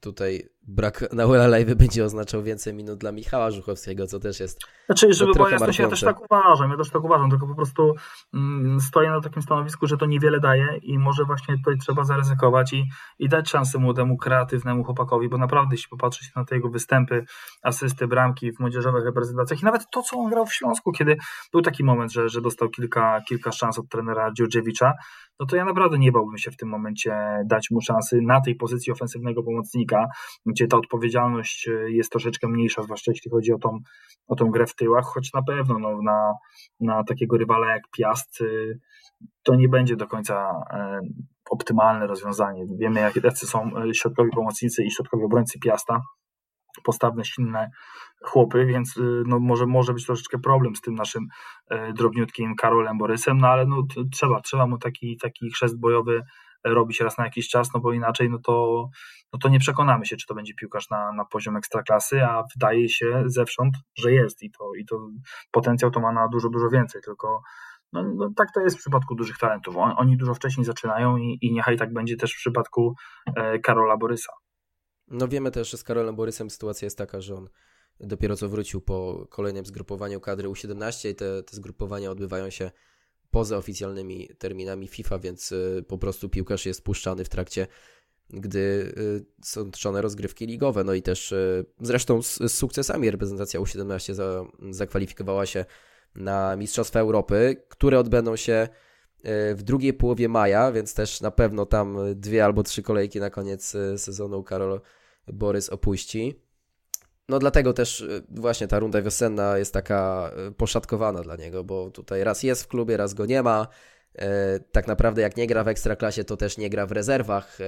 tutaj brak Nauela Live będzie oznaczał więcej minut dla Michała Żuchowskiego, co też jest Znaczy, żeby była jasność, ja też tak uważam, ja też tak uważam, tylko po prostu mm, stoję na takim stanowisku, że to niewiele daje i może właśnie tutaj trzeba zaryzykować i, i dać szansę młodemu, kreatywnemu chłopakowi, bo naprawdę jeśli popatrzeć na te jego występy, asysty, bramki w młodzieżowych reprezentacjach i nawet to, co on grał w Śląsku, kiedy był taki moment, że, że dostał kilka, kilka szans od trenera Dziurdziewicza, no to ja naprawdę nie bałbym się w tym momencie dać mu szansy na tej pozycji ofensywnego pomocnika, gdzie ta odpowiedzialność e, jest troszeczkę mniejsza, zwłaszcza jeśli chodzi o tą, o tą grę w tyłach, choć na pewno no, na, na takiego rywala jak Piast e, to nie będzie do końca e, optymalne rozwiązanie. Wiemy, jacy są środkowi pomocnicy i środkowi obrońcy Piasta, postawne, silne chłopy, więc no, może, może być troszeczkę problem z tym naszym drobniutkim Karolem Borysem, no ale no, trzeba, trzeba mu taki, taki chrzest bojowy robić raz na jakiś czas, no bo inaczej no to, no to nie przekonamy się, czy to będzie piłkarz na, na poziom ekstraklasy, a wydaje się zewsząd, że jest i to, i to potencjał to ma na dużo, dużo więcej, tylko no, no tak to jest w przypadku dużych talentów. On, oni dużo wcześniej zaczynają i, i niechaj tak będzie też w przypadku e, Karola Borysa. No wiemy też, że z Karolem Borysem sytuacja jest taka, że on dopiero co wrócił po kolejnym zgrupowaniu kadry U17 i te, te zgrupowania odbywają się poza oficjalnymi terminami FIFA, więc y, po prostu piłkarz jest puszczany w trakcie, gdy y, są toczone rozgrywki ligowe. No i też y, zresztą z, z sukcesami reprezentacja U17 za, zakwalifikowała się na Mistrzostwa Europy, które odbędą się w drugiej połowie maja, więc też na pewno tam dwie albo trzy kolejki na koniec sezonu Karol Borys opuści. No dlatego też y, właśnie ta runda wiosenna jest taka y, poszatkowana dla niego, bo tutaj raz jest w klubie, raz go nie ma. E, tak naprawdę jak nie gra w Ekstraklasie, to też nie gra w rezerwach, e,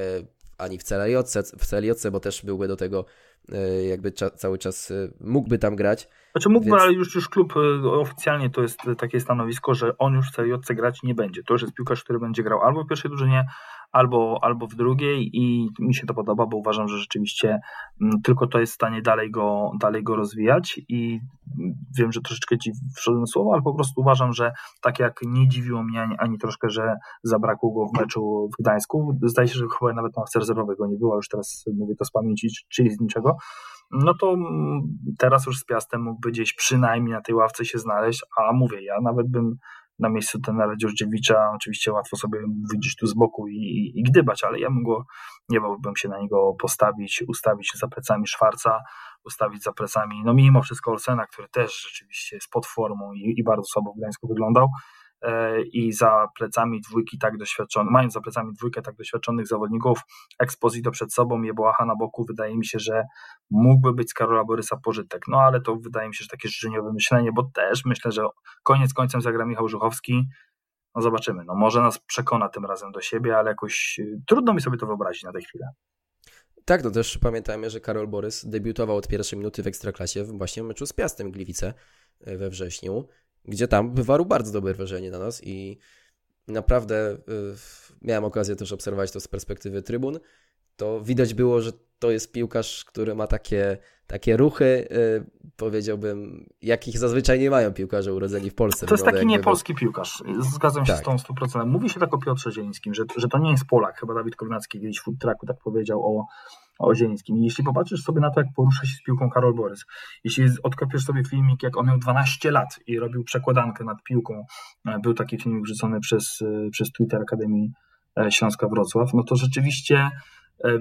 ani w CLJ, w CLJ, bo też byłby do tego e, jakby cały czas mógłby tam grać. Znaczy mógłby, Więc... ale już, już klub oficjalnie to jest takie stanowisko, że on już w CLJ grać nie będzie. To już jest piłkarz, który będzie grał albo w pierwszej drużynie, albo, albo w drugiej i mi się to podoba, bo uważam, że rzeczywiście mm, tylko to jest w stanie dalej go, dalej go rozwijać i wiem, że troszeczkę ci wszedłem słowo, ale po prostu uważam, że tak jak nie dziwiło mnie ani, ani troszkę, że zabrakło go w meczu w Gdańsku, zdaje się, że chyba nawet na rezerwowego nie było, już teraz mówię to z pamięci, czyli z niczego, no to mm, teraz już z Piastem mógłby gdzieś przynajmniej na tej ławce się znaleźć, a mówię, ja nawet bym na miejscu tenera Dziurdziewicza. Oczywiście łatwo sobie widzieć tu z boku i, i, i gdybać, ale ja bym go, nie bałbym się na niego postawić, ustawić za plecami Szwarca, ustawić za plecami, no mimo wszystko Olsena, który też rzeczywiście jest pod formą i, i bardzo słabo w Gdańsku wyglądał, i za plecami dwójki tak doświadczonych, mając za plecami dwójkę tak doświadczonych zawodników, Exposito przed sobą, Jeboacha na boku, wydaje mi się, że mógłby być z Karola Borysa pożytek. No ale to wydaje mi się, że takie życzeniowe myślenie, bo też myślę, że koniec końcem zagra Michał Żuchowski. No zobaczymy. No może nas przekona tym razem do siebie, ale jakoś y, trudno mi sobie to wyobrazić na tę chwilę. Tak, no też pamiętajmy, że Karol Borys debiutował od pierwszej minuty w Ekstraklasie właśnie w meczu z Piastem Gliwice e, we wrześniu gdzie tam wywarł bardzo dobre wrażenie na nas i naprawdę y, miałem okazję też obserwować to z perspektywy trybun, to widać było, że to jest piłkarz, który ma takie, takie ruchy, y, powiedziałbym, jakich zazwyczaj nie mają piłkarze urodzeni w Polsce. To jest taki niepolski piłkarz, zgadzam się tak. z tą 100%. Mówi się tak o Piotrze Zielińskim, że, że to nie jest Polak, chyba Dawid Kornacki kiedyś w food tak powiedział o, o Zielińskim. jeśli popatrzysz sobie na to, jak porusza się z piłką Karol Borys, jeśli odkopiesz sobie filmik, jak on miał 12 lat i robił przekładankę nad piłką, e, był taki filmik wrzucony przez, e, przez Twitter Akademii e, Śląska Wrocław, no to rzeczywiście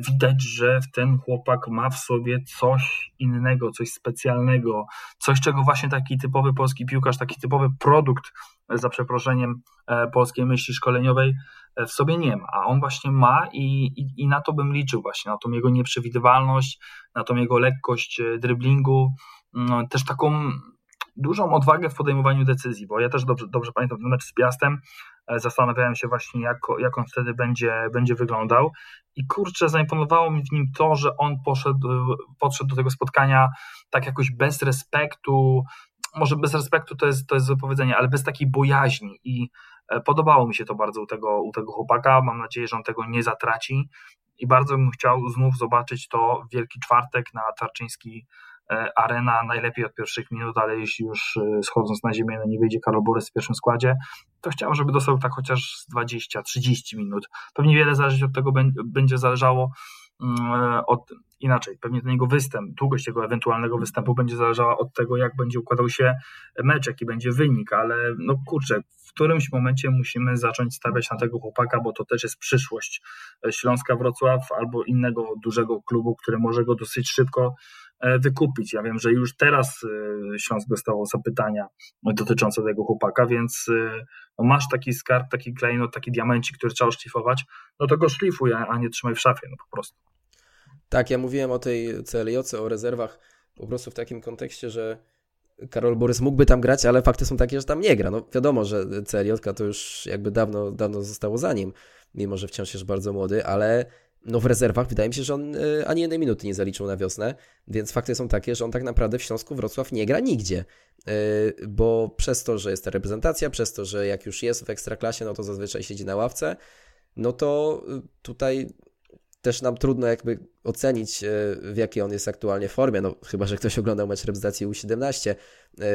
widać, że ten chłopak ma w sobie coś innego, coś specjalnego, coś, czego właśnie taki typowy polski piłkarz, taki typowy produkt, za przeproszeniem, polskiej myśli szkoleniowej w sobie nie ma, a on właśnie ma i, i, i, na to bym liczył właśnie, na tą jego nieprzewidywalność, na tą jego lekkość e, driblingu, mm, też taką dużą odwagę w podejmowaniu decyzji, bo ja też dobrze, dobrze pamiętam ten mecz z Piastem, e, zastanawiałem się właśnie jak, jak on wtedy będzie, będzie wyglądał. I kurczę, zaimponowało mi w nim to, że on poszedł, podszedł do tego spotkania tak jakoś bez respektu, może bez respektu to jest, to jest wypowiedzenie, ale bez takiej bojaźni i E, podobało mi się to bardzo u tego, u tego chłopaka. Mam nadzieję, że on tego nie zatraci i bardzo bym chciał znów zobaczyć to Wielki Czwartek na Tarczyński e, Arena, najlepiej od pierwszych minut, ale jeśli już e, schodząc na ziemię no nie wyjdzie Karol Borys w pierwszym składzie, to chciałbym, żeby dostał tak chociaż 20-30 minut. Pewnie wiele zależeć od tego będzie zależało od, inaczej, pewnie ten jego występ, długość jego ewentualnego występu będzie zależała od tego, jak będzie układał się mecz, jaki będzie wynik, ale no kurczę, którymś momencie musimy zacząć stawiać na tego chłopaka, bo to też jest przyszłość Śląska Wrocław albo innego dużego klubu, który może go dosyć szybko E, wykupić. Ja wiem, że już teraz e, Śląsk dostawał zapytania dotyczące tego chłopaka, więc e, no masz taki skarb, taki klejnot, taki diamencik, który trzeba szlifować, no to go szlifuj, a nie trzymaj w szafie, no po prostu. Tak, ja mówiłem o tej CLJ, o rezerwach po prostu w takim kontekście, że Karol Borys mógłby tam grać, ale fakty są takie, że tam nie gra. No wiadomo, że CLJ to już jakby dawno, dawno zostało za nim, mimo że wciąż jest bardzo młody, ale no w rezerwach wydaje mi się, że on y, ani jednej minuty nie zaliczył na wiosnę, więc fakty są takie, że on tak naprawdę w Śląsku Wrocław nie gra nigdzie, y, bo przez to, że jest ta reprezentacja, przez to, że jak już jest w ekstraklasie, no to zazwyczaj siedzi na ławce, no to y, tutaj też nam trudno jakby ocenić, e, w jakiej on jest aktualnie formie, no chyba, że ktoś oglądał mecz reprezentacji U17. E,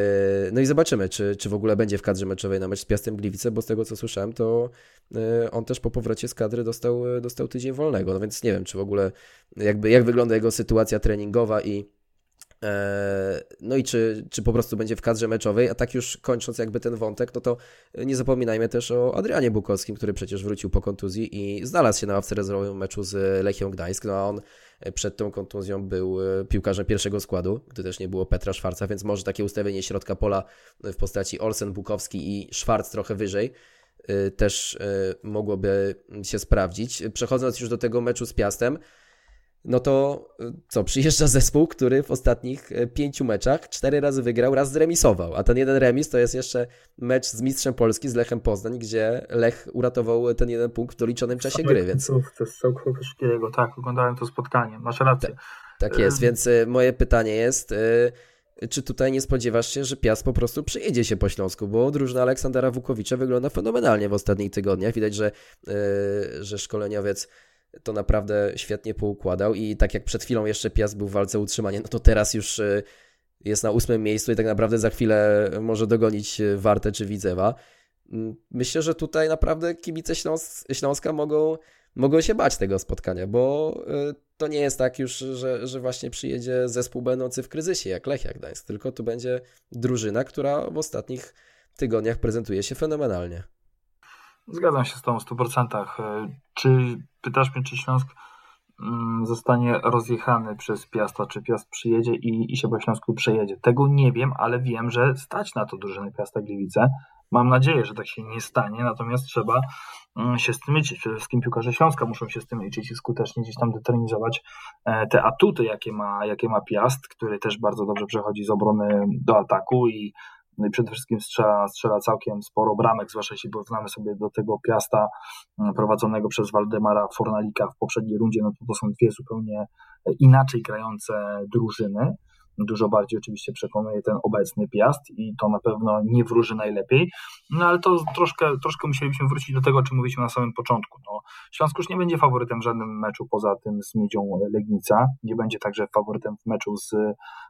no i zobaczymy, czy, czy w ogóle będzie w kadrze meczowej na mecz z Piastem Gliwice, bo z tego co słyszałem, to e, on też po powrocie z kadry dostał, dostał tydzień wolnego, no więc nie wiem, czy w ogóle jakby jak wygląda jego sytuacja treningowa i no i czy, czy po prostu będzie w kadrze meczowej, a tak już kończąc jakby ten wątek, no to nie zapominajmy też o Adrianie Bukowskim, który przecież wrócił po kontuzji i znalazł się na ławce rezerwowym meczu z Lechią Gdańsk, no a on przed tą kontuzją był e, piłkarzem pierwszego składu, gdy też nie było Petra Szwarca, więc może takie ustawienie środka pola w postaci Olsen, Bukowski i Szwarc trochę wyżej e, też mogłoby się sprawdzić. Przechodząc już do tego meczu z Piastem, no to y, co, przyjeżdża zespół, który w ostatnich y, pięciu meczach cztery razy wygrał, raz zremisował, a ten jeden remis to jest jeszcze mecz z Mistrzem Polski, z Lechem Poznań, gdzie Lech uratował ten jeden punkt w doliczonym czasie gry, więc... To jest Szkielego, tak, oglądałem to spotkanie, masz rację. Tak, tak jest, więc moje pytanie jest, czy tutaj nie spodziewasz się, że Piast po prostu przyjedzie się po Śląsku, bo drużyna Aleksandra Wukowicza wygląda fenomenalnie w ostatnich tygodniach, widać, że, że szkoleniowiec to naprawdę świetnie poukładał i tak jak przed chwilą jeszcze Piast był w walce o utrzymanie, no to teraz już y, jest na ósmym miejscu i tak naprawdę za chwilę może dogonić y, Wartę czy Widzewa. Mm, myślę, że tutaj naprawdę kibice Śląs Śląska mogą, mogą się bać tego spotkania, bo y, to nie jest tak już, że, że właśnie przyjedzie zespół będący w kryzysie, jak Lechia Gdańsk, tylko tu będzie drużyna, która w ostatnich tygodniach prezentuje się fenomenalnie. Zgadzam się z tą w 100%. E, czy pytasz mnie, czy Śląsk mm, zostanie rozjechany przez Piasta, czy Piast przyjedzie i, i się po Śląsku przejedzie? Tego nie wiem, ale wiem, że stać na to drużyny Piasta Gliwice. Mam nadzieję, że tak się nie stanie, natomiast trzeba mm, się z tym liczyć. Przede wszystkim piłkarze Śląska muszą się z tym liczyć i skutecznie gdzieś tam determinizować e, te atuty, jakie ma, jakie ma Piast, który też bardzo dobrze przechodzi z obrony do ataku i no i przede wszystkim strzela, strzela całkiem sporo bramek, zwłaszcza jeśli porównamy sobie do tego Piasta mm, prowadzonego przez Waldemara Fornalika w poprzedniej rundzie, no to to są dwie zupełnie inaczej grające drużyny. Dużo bardziej oczywiście przekonuje ten obecny Piast i to na pewno nie wróży najlepiej. No ale to troszkę, troszkę musielibyśmy wrócić do tego, o czym mówiliśmy na samym początku. No, Śląsk już nie będzie faworytem w żadnym meczu poza tym z Miedzią Legnica. Nie będzie także faworytem w meczu z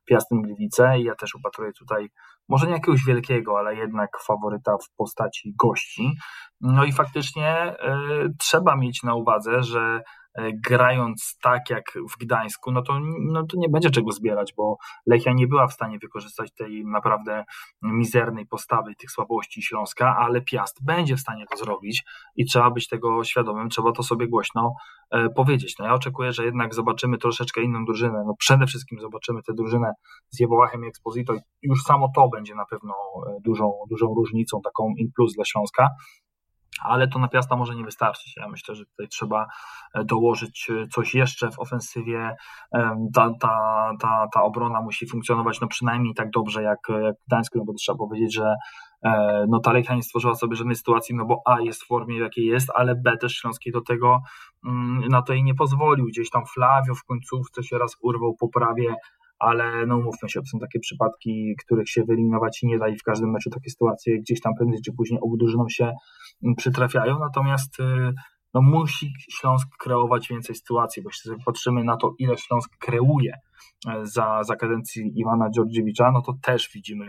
Piastem Gliwice i ja też upatruję tutaj może nie jakiegoś wielkiego, ale jednak faworyta w postaci gości. No i faktycznie y, trzeba mieć na uwadze, że grając tak jak w Gdańsku, no to, no to nie będzie czego zbierać, bo Lechia nie była w stanie wykorzystać tej naprawdę mizernej postawy, tych słabości Śląska, ale Piast będzie w stanie to zrobić i trzeba być tego świadomym, trzeba to sobie głośno e, powiedzieć. No ja oczekuję, że jednak zobaczymy troszeczkę inną drużynę. No przede wszystkim zobaczymy tę drużynę z Jewołachem i Exposito i już samo to będzie na pewno e, dużą, dużą różnicą, taką in plus dla Śląska ale to na Piasta może nie wystarczyć. Ja myślę, że tutaj trzeba e, dołożyć e, coś jeszcze w ofensywie. Ta, ta, ta, ta obrona musi funkcjonować no przynajmniej tak dobrze jak, jak Gdańsk, no bo trzeba powiedzieć, że e, no ta Lechia nie stworzyła sobie żadnej sytuacji, no bo A jest w formie jakiej jest, ale B też Śląskiej do tego mm, na to jej nie pozwolił. Gdzieś tam Flavio w końcówce się raz urwał po prawie ale no mówmy się, to są takie przypadki, których się wyeliminować nie da i w każdym meczu takie sytuacje gdzieś tam prędzej czy później obu się mm, przytrafiają, natomiast y, no, musi Śląsk kreować więcej sytuacji, bo jeśli patrzymy na to, ile Śląsk kreuje e, za, za kadencji Iwana Dżordziewicza, no to też widzimy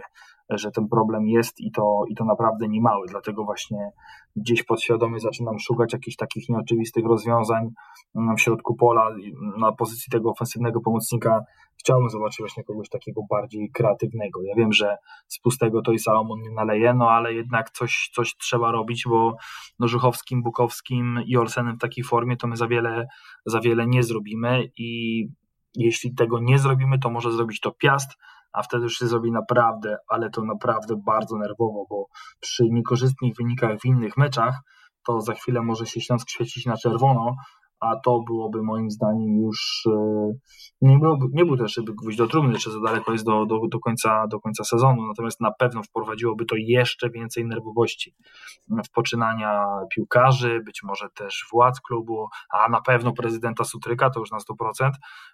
że ten problem jest i to, i to naprawdę nie mały. Dlatego właśnie gdzieś podświadomie zaczynam szukać jakichś takich nieoczywistych rozwiązań mm, w środku pola. Na pozycji tego ofensywnego pomocnika chciałbym zobaczyć właśnie kogoś takiego bardziej kreatywnego. Ja wiem, że z pustego to i Salomon nie naleje, no ale jednak coś, coś trzeba robić, bo no Żuchowskim, Bukowskim i Olsenem w takiej formie to my za wiele, za wiele nie zrobimy i jeśli tego nie zrobimy, to może zrobić to Piast, a wtedy już się zrobi naprawdę, ale to naprawdę bardzo nerwowo, bo przy niekorzystnych wynikach w innych meczach to za chwilę może się Śląsk świecić na czerwono, a to byłoby moim zdaniem już e, nie, byłoby, nie był też gwóźdź do trumny, jeszcze za daleko jest do, do, do, końca, do końca sezonu, natomiast na pewno wprowadziłoby to jeszcze więcej nerwowości w poczynania piłkarzy, być może też władz klubu, a na pewno prezydenta Sutryka, to już na 100%,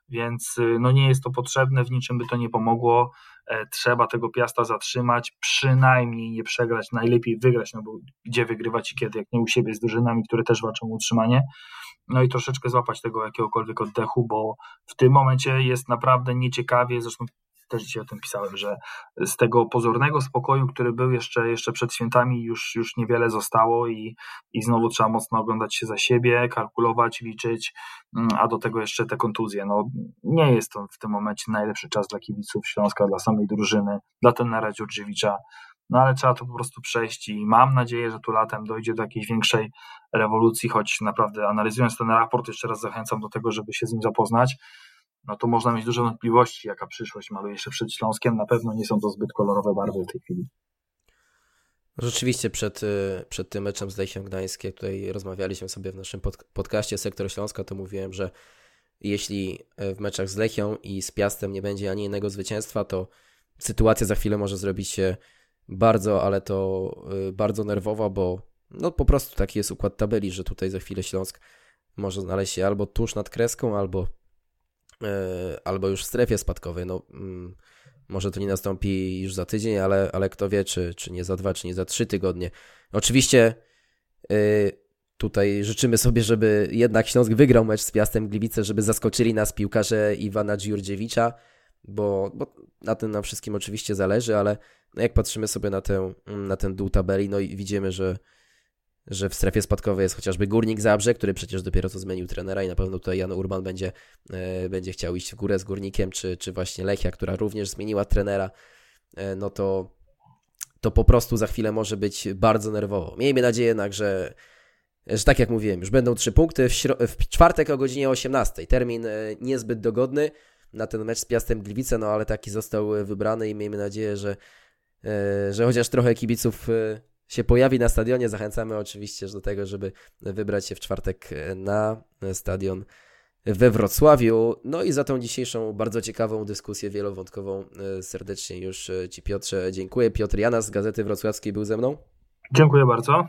więc e, no nie jest to potrzebne, w niczym by to nie pomogło, e, trzeba tego Piasta zatrzymać, przynajmniej nie przegrać, najlepiej wygrać, no bo gdzie wygrywać i kiedy, jak nie u siebie z drużynami, które też walczą o utrzymanie, no i troszeczkę złapać tego jakiegokolwiek oddechu, bo w tym momencie jest naprawdę nieciekawie, zresztą też dzisiaj o tym pisałem, że z tego pozornego spokoju, który był jeszcze, jeszcze przed świętami, już, już niewiele zostało i, i znowu trzeba mocno oglądać się za siebie, kalkulować, liczyć, mm, a do tego jeszcze te kontuzje. No, nie jest to w tym momencie najlepszy czas dla kibiców Śląska, dla samej drużyny, dla tenera Dziurdziewicza, no ale trzeba to po prostu przejść i mam nadzieję, że tu latem dojdzie do jakiejś większej rewolucji, choć naprawdę analizując ten raport, jeszcze raz zachęcam do tego, żeby się z nim zapoznać, no to można mieć duże wątpliwości, jaka przyszłość maluje się przed Śląskiem. Na pewno nie są to zbyt kolorowe barwy w tej chwili. Rzeczywiście przed, y, przed tym meczem z Lechem Gdańskiem, tutaj rozmawialiśmy sobie w naszym pod, podcaście Sektor Śląska, to mówiłem, że jeśli y, w meczach z Lechią i z Piastem nie będzie ani jednego zwycięstwa, to sytuacja za chwilę może zrobić się bardzo, ale to y, bardzo nerwowa, bo no po prostu taki jest układ tabeli, że tutaj za chwilę Śląsk może znaleźć się albo tuż nad kreską, albo, e, albo już w strefie spadkowej. No, mm, może to nie nastąpi już za tydzień, ale, ale kto wie, czy, czy nie za dwa, czy nie za trzy tygodnie. Oczywiście e, tutaj życzymy sobie, żeby jednak Śląsk wygrał mecz z Piastem Gliwice, żeby zaskoczyli nas piłkarze Iwana Dziurdziewicza, bo, bo na tym nam wszystkim oczywiście zależy, ale no jak patrzymy sobie na, tę, na ten dół tabeli, no i widzimy, że że w strefie spadkowej jest chociażby Górnik Zabrze, który przecież dopiero co zmienił trenera i na pewno tutaj Jan Urban będzie, e, będzie chciał iść w górę z Górnikiem, czy, czy właśnie Lechia, która również zmieniła trenera, e, no to, to po prostu za chwilę może być bardzo nerwowo. Miejmy nadzieję jednak, że, że tak jak mówiłem, już będą trzy punkty w, w czwartek o godzinie 18. Termin e, niezbyt dogodny na ten mecz z Piastem Gliwice, no ale taki został wybrany i miejmy nadzieję, że, że chociaż trochę kibiców się pojawi na stadionie. Zachęcamy oczywiście do tego, żeby wybrać się w czwartek na stadion we Wrocławiu. No i za tą dzisiejszą bardzo ciekawą dyskusję wielowątkową e, serdecznie już e, Ci Piotrze dziękuję. Piotr Jana z Gazety Wrocławskiej był ze mną. Dziękuję bardzo.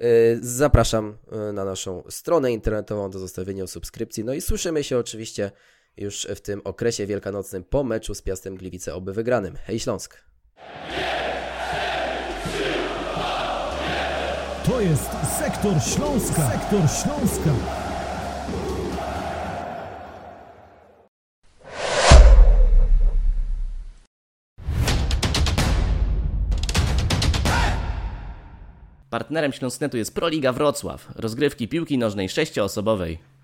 E, zapraszam na naszą stronę internetową do zostawienia subskrypcji. No i słyszymy się oczywiście już w tym okresie wielkanocnym po meczu z Piastem Gliwice oby wygranym. Hej Śląsk! To jest Sektor Śląska. Sektor Śląska. Partnerem Śląsknetu jest Proliga Wrocław, rozgrywki piłki nożnej sześcioosobowej.